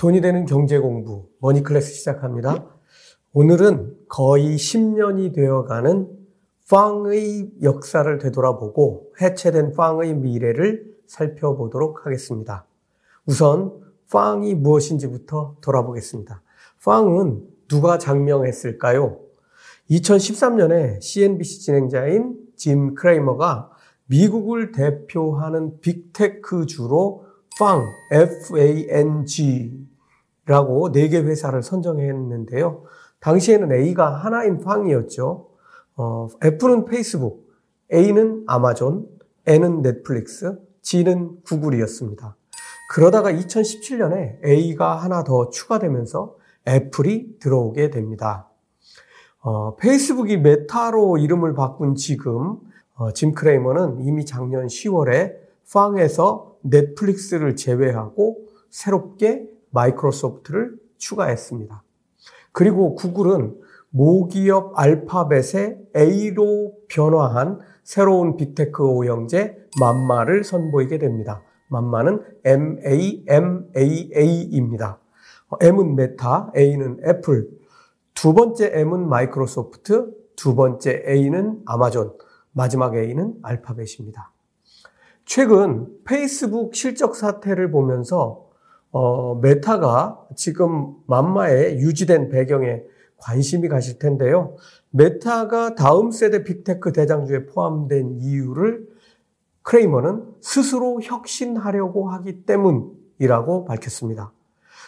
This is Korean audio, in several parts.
돈이 되는 경제 공부 머니 클래스 시작합니다. 오늘은 거의 10년이 되어가는 팡의 역사를 되돌아보고 해체된 팡의 미래를 살펴보도록 하겠습니다. 우선 팡이 무엇인지부터 돌아보겠습니다. 팡은 누가 작명했을까요? 2013년에 CNBC 진행자인 짐 크레이머가 미국을 대표하는 빅테크 주로 팡, F-A-N-G 라고 네 개 회사를 선정했는데요. 당시에는 A가 하나인 팡이었죠. 어, F는 페이스북, A는 아마존, N은 넷플릭스, G는 구글이었습니다. 그러다가 2017년에 A가 하나 더 추가되면서 애플이 들어오게 됩니다. 어, 페이스북이 메타로 이름을 바꾼 지금 어, 짐 크레이머는 이미 작년 10월에 FAANG에서 넷플릭스를 제외하고 새롭게 마이크로소프트를 추가했습니다. 그리고 구글은 모기업 알파벳의 A로 변화한 새로운 빅테크 오형제 MAMAA를 선보이게 됩니다. MAMAA는 M-A-M-A-A입니다. M은 메타, A는 애플, 두 번째 M은 마이크로소프트, 두 번째 A는 아마존, 마지막 A는 알파벳입니다. 최근 페이스북 실적 사태를 보면서 어, 메타가 지금 MAMAA에 유지된 배경에 관심이 가실 텐데요. 메타가 다음 세대 빅테크 대장주에 포함된 이유를 크레이머는 스스로 혁신하려고 하기 때문이라고 밝혔습니다.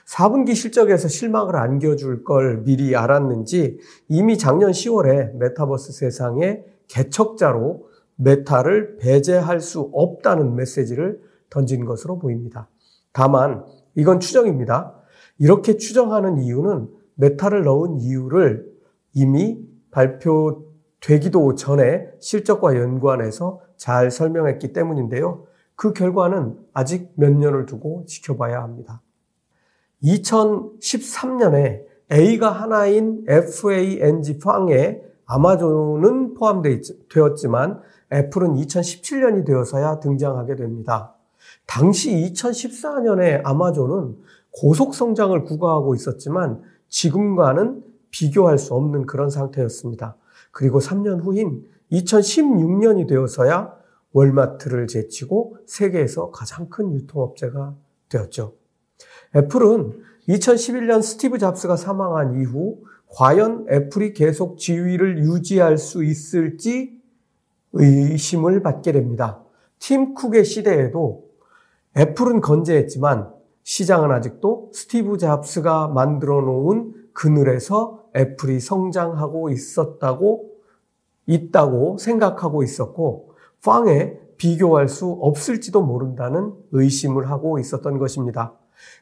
4분기 실적에서 실망을 안겨줄 걸 미리 알았는지 이미 작년 10월에 메타버스 세상의 개척자로 메타를 배제할 수 없다는 메시지를 던진 것으로 보입니다. 다만 이건 추정입니다. 이렇게 추정하는 이유는 메타를 넣은 이유를 이미 발표되기도 전에 실적과 연관해서 잘 설명했기 때문인데요. 그 결과는 아직 몇 년을 두고 지켜봐야 합니다. 2013년에 A가 하나인 FANG 팡에 아마존은 포함되었지만 애플은 2017년이 되어서야 등장하게 됩니다. 당시 2014년에 아마존은 고속 성장을 구가하고 있었지만 지금과는 비교할 수 없는 그런 상태였습니다. 그리고 3년 후인 2016년이 되어서야 월마트를 제치고 세계에서 가장 큰 유통업체가 되었죠. 애플은 2011년 스티브 잡스가 사망한 이후 과연 애플이 계속 지위를 유지할 수 있을지 의심을 받게 됩니다. 팀 쿡의 시대에도 애플은 건재했지만 시장은 아직도 스티브 잡스가 만들어 놓은 그늘에서 애플이 성장하고 있었다고 있다고 생각하고 있었고 팡에 비교할 수 없을지도 모른다는 의심을 하고 있었던 것입니다.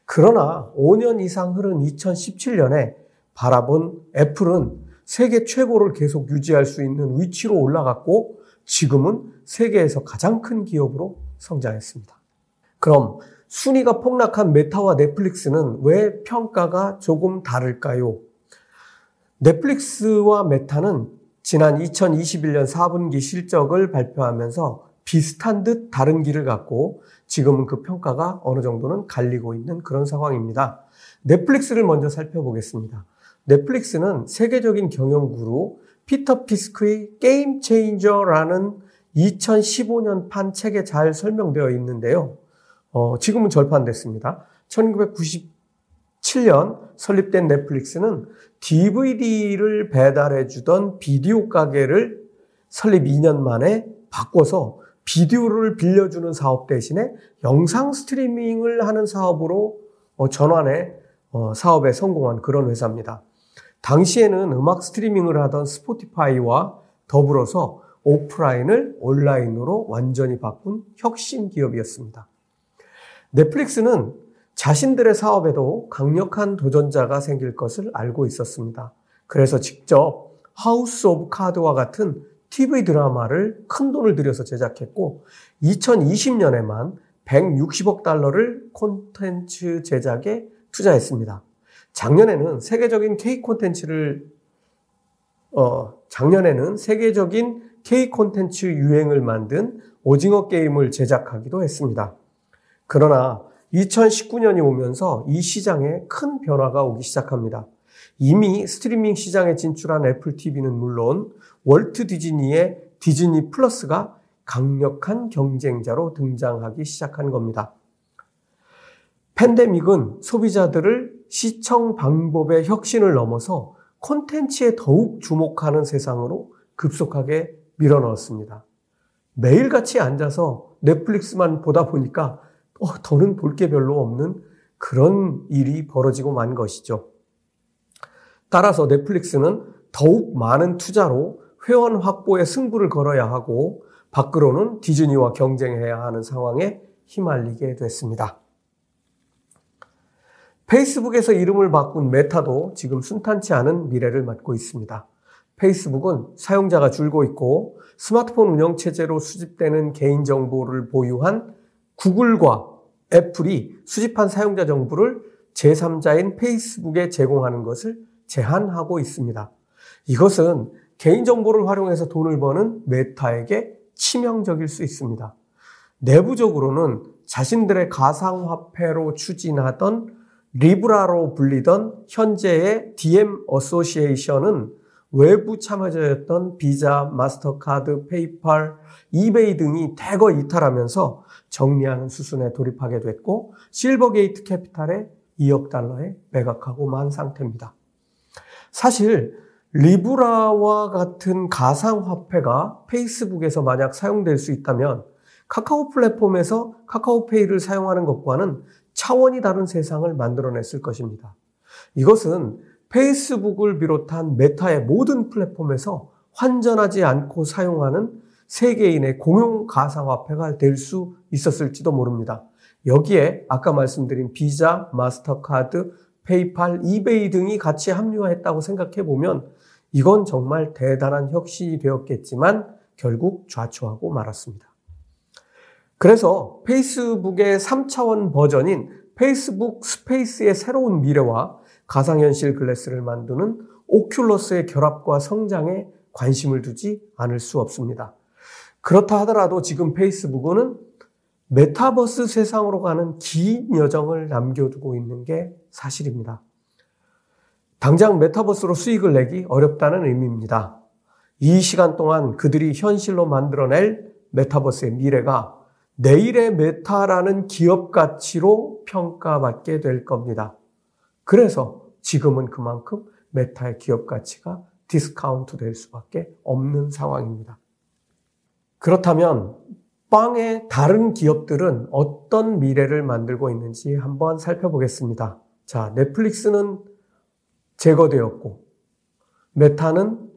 그러나 5년 이상 흐른 2017년에 바라본 애플은 세계 최고를 계속 유지할 수 있는 위치로 올라갔고 지금은 세계에서 가장 큰 기업으로 성장했습니다. 그럼 순위가 폭락한 메타와 넷플릭스는 왜 평가가 조금 다를까요? 넷플릭스와 메타는 지난 2021년 4분기 실적을 발표하면서 비슷한 듯 다른 길을 갖고 지금은 그 평가가 어느 정도는 갈리고 있는 그런 상황입니다. 넷플릭스를 먼저 살펴보겠습니다. 넷플릭스는 세계적인 경영구루 피터 피스크의 게임 체인저라는 2015년 판 책에 잘 설명되어 있는데요. 어, 지금은 절판됐습니다. 1997년 설립된 넷플릭스는 DVD를 배달해 주던 비디오 가게를 설립 2년 만에 바꿔서 비디오를 빌려주는 사업 대신에 영상 스트리밍을 하는 사업으로 어, 전환해 어, 사업에 성공한 그런 회사입니다. 당시에는 음악 스트리밍을 하던 스포티파이와 더불어서 오프라인을 온라인으로 완전히 바꾼 혁신 기업이었습니다. 넷플릭스는 자신들의 사업에도 강력한 도전자가 생길 것을 알고 있었습니다. 그래서 직접 하우스 오브 카드와 같은 TV 드라마를 큰 돈을 들여서 제작했고 2020년에만 160억 달러를 콘텐츠 제작에 투자했습니다. 작년에는 세계적인 K 콘텐츠를 어, 작년에는 세계적인 K 콘텐츠 유행을 만든 오징어 게임을 제작하기도 했습니다. 그러나 2019년이 오면서 이 시장에 큰 변화가 오기 시작합니다. 이미 스트리밍 시장에 진출한 애플 TV는 물론 월트 디즈니의 디즈니 플러스가 강력한 경쟁자로 등장하기 시작한 겁니다. 팬데믹은 소비자들을 시청 방법의 혁신을 넘어서 콘텐츠에 더욱 주목하는 세상으로 급속하게 밀어넣었습니다. 매일같이 앉아서 넷플릭스만 보다 보니까 어, 더는 볼 게 별로 없는 그런 일이 벌어지고 만 것이죠. 따라서 넷플릭스는 더욱 많은 투자로 회원 확보에 승부를 걸어야 하고 밖으로는 디즈니와 경쟁해야 하는 상황에 휘말리게 됐습니다. 페이스북에서 이름을 바꾼 메타도 지금 순탄치 않은 미래를 맞고 있습니다. 페이스북은 사용자가 줄고 있고 스마트폰 운영체제로 수집되는 개인정보를 보유한 구글과 애플이 수집한 사용자 정보를 제3자인 페이스북에 제공하는 것을 제한하고 있습니다. 이것은 개인정보를 활용해서 돈을 버는 메타에게 치명적일 수 있습니다. 내부적으로는 자신들의 가상화폐로 추진하던 리브라로 불리던 현재의 DM 어소시에이션은 외부 참여자였던 비자, 마스터카드, 페이팔, 이베이 등이 대거 이탈하면서 정리하는 수순에 돌입하게 됐고 실버게이트 캐피탈에 2억 달러에 매각하고 만 상태입니다. 사실 리브라와 같은 가상화폐가 페이스북에서 만약 사용될 수 있다면 카카오 플랫폼에서 카카오페이를 사용하는 것과는 차원이 다른 세상을 만들어냈을 것입니다. 이것은 페이스북을 비롯한 메타의 모든 플랫폼에서 환전하지 않고 사용하는 세계인의 공용 가상화폐가 될 수 있었을지도 모릅니다. 여기에 아까 말씀드린 비자, 마스터카드, 페이팔, 이베이 등이 같이 합류했다고 생각해 보면 이건 정말 대단한 혁신이 되었겠지만 결국 좌초하고 말았습니다. 그래서 페이스북의 3차원 버전인 페이스북 스페이스의 새로운 미래와 가상현실 글래스를 만드는 오큘러스의 결합과 성장에 관심을 두지 않을 수 없습니다. 그렇다 하더라도 지금 페이스북은 메타버스 세상으로 가는 긴 여정을 남겨두고 있는 게 사실입니다. 당장 메타버스로 수익을 내기 어렵다는 의미입니다. 이 시간 동안 그들이 현실로 만들어낼 메타버스의 미래가 내일의 메타라는 기업 가치로 평가받게 될 겁니다. 그래서 지금은 그만큼 메타의 기업 가치가 디스카운트 될 수밖에 없는 상황입니다. 그렇다면 FAANG의 다른 기업들은 어떤 미래를 만들고 있는지 한번 살펴보겠습니다. 자, 넷플릭스는 제거되었고, 메타는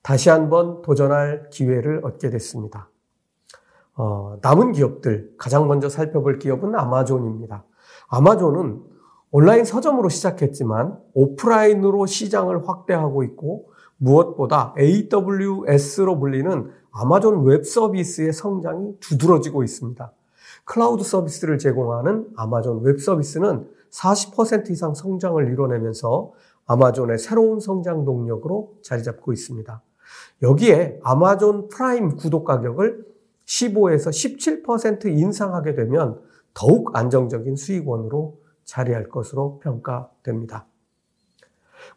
다시 한번 도전할 기회를 얻게 됐습니다. 어, 남은 기업들 가장 먼저 살펴볼 기업은 아마존입니다. 아마존은 온라인 서점으로 시작했지만 오프라인으로 시장을 확대하고 있고 무엇보다 AWS로 불리는 아마존 웹 서비스의 성장이 두드러지고 있습니다. 클라우드 서비스를 제공하는 아마존 웹 서비스는 40% 이상 성장을 이뤄내면서 아마존의 새로운 성장 동력으로 자리 잡고 있습니다. 여기에 아마존 프라임 구독 가격을 15에서 17% 인상하게 되면 더욱 안정적인 수익원으로 자리할 것으로 평가됩니다.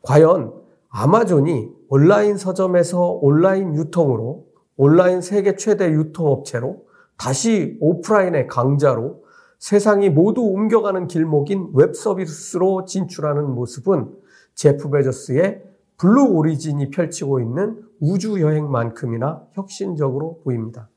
과연 아마존이 온라인 서점에서 온라인 유통으로 온라인 세계 최대 유통업체로 다시 오프라인의 강자로 세상이 모두 옮겨가는 길목인 웹 서비스로 진출하는 모습은 제프 베조스의 블루 오리진이 펼치고 있는 우주 여행만큼이나 혁신적으로 보입니다.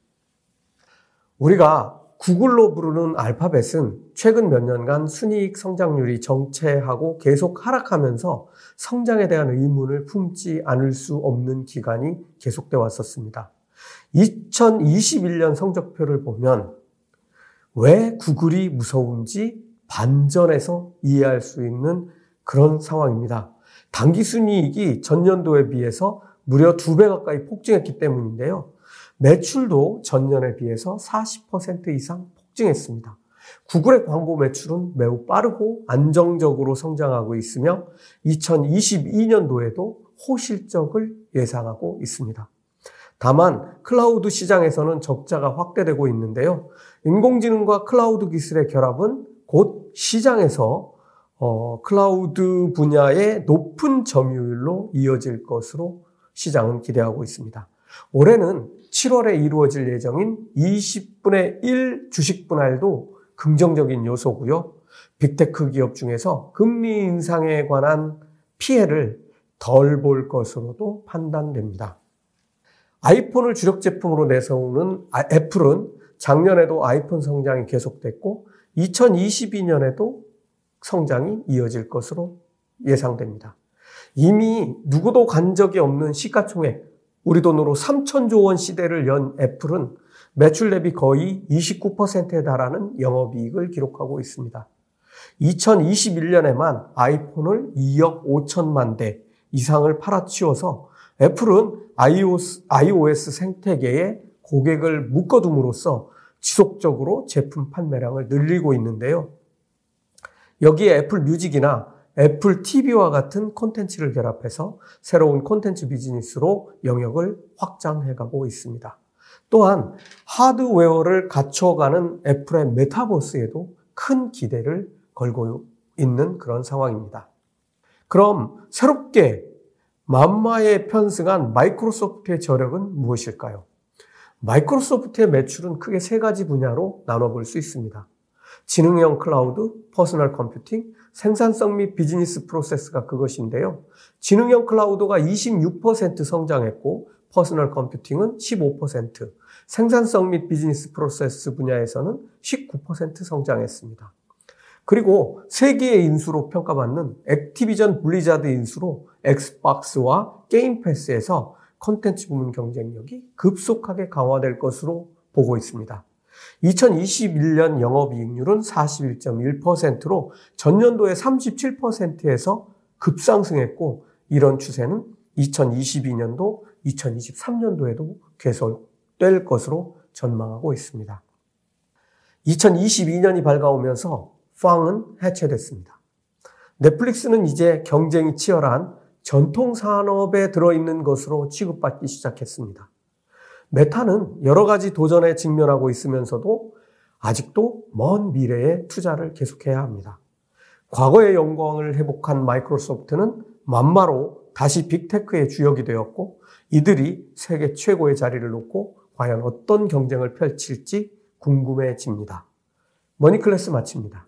우리가 구글로 부르는 알파벳은 최근 몇 년간 순이익 성장률이 정체하고 계속 하락하면서 성장에 대한 의문을 품지 않을 수 없는 기간이 계속돼 왔었습니다. 2021년 성적표를 보면 왜 구글이 무서운지 반전해서 이해할 수 있는 그런 상황입니다. 단기 순이익이 전년도에 비해서 무려 두 배 가까이 폭증했기 때문인데요. 매출도 전년에 비해서 40% 이상 폭증했습니다. 구글의 광고 매출은 매우 빠르고 안정적으로 성장하고 있으며 2022년도에도 호실적을 예상하고 있습니다. 다만 클라우드 시장에서는 적자가 확대되고 있는데요. 인공지능과 클라우드 기술의 결합은 곧 시장에서 어, 클라우드 분야의 높은 점유율로 이어질 것으로 시장은 기대하고 있습니다. 올해는 7월에 이루어질 예정인 20분의 1 주식 분할도 긍정적인 요소고요. 빅테크 기업 중에서 금리 인상에 관한 피해를 덜 볼 것으로도 판단됩니다. 아이폰을 주력 제품으로 내세우는 아, 애플은 작년에도 아이폰 성장이 계속됐고 2022년에도 성장이 이어질 것으로 예상됩니다. 이미 누구도 간 적이 없는 시가총액, 우리 돈으로 3천조 원 시대를 연 애플은 매출 대비 거의 29%에 달하는 영업이익을 기록하고 있습니다. 2021년에만 아이폰을 2억 5천만 대 이상을 팔아치워서 애플은 iOS, iOS 생태계에 고객을 묶어둠으로써 지속적으로 제품 판매량을 늘리고 있는데요. 여기에 애플 뮤직이나 애플 TV와 같은 콘텐츠를 결합해서 새로운 콘텐츠 비즈니스로 영역을 확장해가고 있습니다. 또한 하드웨어를 갖춰가는 애플의 메타버스에도 큰 기대를 걸고 있는 그런 상황입니다. 그럼 새롭게 만마에 편승한 마이크로소프트의 저력은 무엇일까요? 마이크로소프트의 매출은 크게 세 가지 분야로 나눠볼 수 있습니다. 지능형 클라우드, 퍼스널 컴퓨팅, 생산성 및 비즈니스 프로세스가 그것인데요. 지능형 클라우드가 26% 성장했고 퍼스널 컴퓨팅은 15%, 생산성 및 비즈니스 프로세스 분야에서는 19% 성장했습니다. 그리고 세기의 인수로 평가받는 액티비전 블리자드 인수로 엑스박스와 게임 패스에서 컨텐츠 부문 경쟁력이 급속하게 강화될 것으로 보고 있습니다. 2021년 영업이익률은 41.1%로 전년도의 37%에서 급상승했고 이런 추세는 2022년도, 2023년도에도 계속될 것으로 전망하고 있습니다. 2022년이 밝아오면서 팡은 해체됐습니다. 넷플릭스는 이제 경쟁이 치열한 전통 산업에 들어있는 것으로 취급받기 시작했습니다. 메타는 여러 가지 도전에 직면하고 있으면서도 아직도 먼 미래에 투자를 계속해야 합니다. 과거의 영광을 회복한 마이크로소프트는 만마로 다시 빅테크의 주역이 되었고 이들이 세계 최고의 자리를 놓고 과연 어떤 경쟁을 펼칠지 궁금해집니다. 머니클래스 마칩니다.